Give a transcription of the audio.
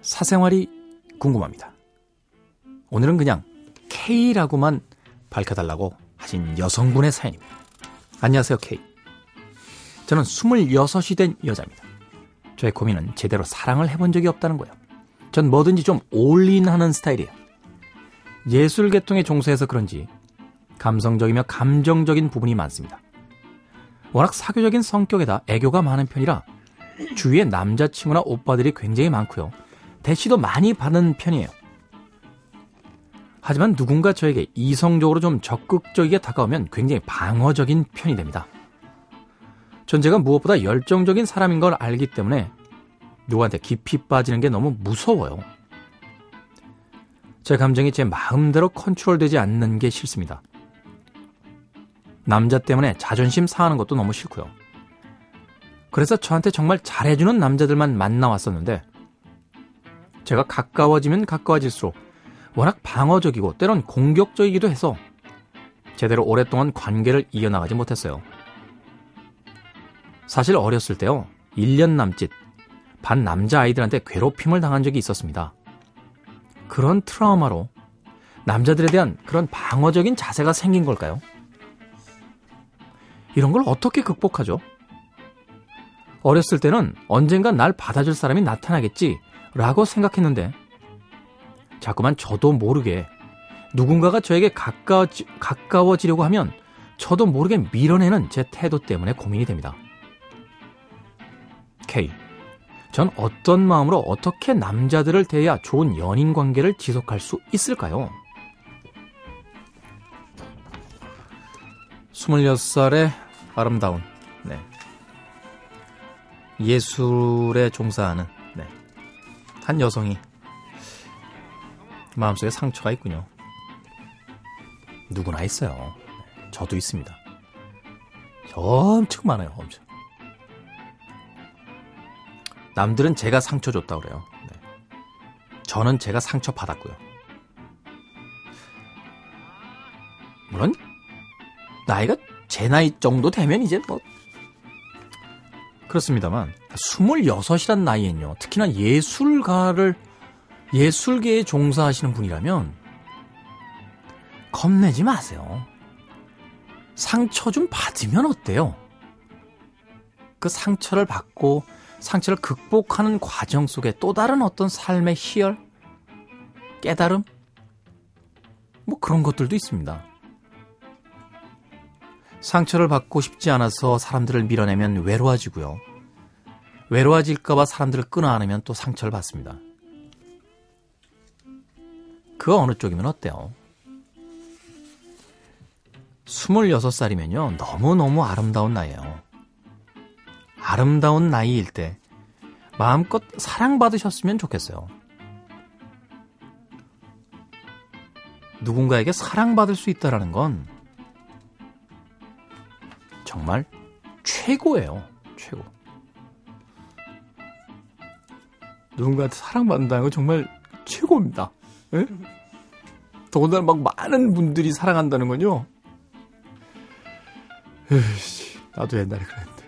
사생활이 궁금합니다. 오늘은 그냥 K라고만 밝혀달라고 하신 여성분의 사연입니다. 안녕하세요, K. 저는 26이 된 여자입니다. 저의 고민은 제대로 사랑을 해본 적이 없다는 거예요. 전 뭐든지 좀 올인하는 스타일이에요. 예술 계통에 종사해서 그런지 감성적이며 감정적인 부분이 많습니다. 워낙 사교적인 성격에다 애교가 많은 편이라 주위에 남자친구나 오빠들이 굉장히 많고요. 대시도 많이 받는 편이에요. 하지만 누군가 저에게 이성적으로 좀 적극적이게 다가오면 굉장히 방어적인 편이 됩니다. 전 제가 무엇보다 열정적인 사람인 걸 알기 때문에 누구한테 깊이 빠지는 게 너무 무서워요. 제 감정이 제 마음대로 컨트롤되지 않는 게 싫습니다. 남자 때문에 자존심 상하는 것도 너무 싫고요. 그래서 저한테 정말 잘해주는 남자들만 만나왔었는데 제가 가까워지면 가까워질수록 워낙 방어적이고 때론 공격적이기도 해서 제대로 오랫동안 관계를 이어나가지 못했어요. 사실 어렸을 때요, 1년 남짓 반 남자 아이들한테 괴롭힘을 당한 적이 있었습니다. 그런 트라우마로 남자들에 대한 그런 방어적인 자세가 생긴 걸까요? 이런 걸 어떻게 극복하죠? 어렸을 때는 언젠간 날 받아줄 사람이 나타나겠지 라고 생각했는데 자꾸만 저도 모르게 누군가가 저에게 가까워지, 가까워지려고 하면 저도 모르게 밀어내는 제 태도 때문에 고민이 됩니다. K. 전 어떤 마음으로 어떻게 남자들을 대해야 좋은 연인 관계를 지속할 수 있을까요? 26살의 아름다운, 네. 예술에 종사하는, 네. 한 여성이 마음속에 상처가 있군요. 누구나 있어요. 네. 저도 있습니다. 엄청 많아요, 엄청. 남들은 제가 상처 줬다 그래요. 네. 저는 제가 상처 받았고요. 물론 나이가 제 나이 정도 되면 이제 뭐 그렇습니다만 26이란 나이엔요. 특히나 예술가를 예술계에 종사하시는 분이라면 겁내지 마세요. 상처 좀 받으면 어때요? 그 상처를 받고 상처를 극복하는 과정 속에 또 다른 어떤 삶의 희열, 깨달음, 뭐 그런 것들도 있습니다. 상처를 받고 싶지 않아서 사람들을 밀어내면 외로워지고요. 외로워질까봐 사람들을 끊어 안으면 또 상처를 받습니다. 그 어느 쪽이면 어때요? 26살이면요, 너무너무 아름다운 나이에요. 아름다운 나이일 때 마음껏 사랑받으셨으면 좋겠어요. 누군가에게 사랑받을 수 있다라는 건 정말 최고예요. 최고. 누군가한테 사랑받는다는 건 정말 최고입니다. 예? 더군다나 막 많은 분들이 사랑한다는 건요. 에이씨, 나도 옛날에 그랬는데.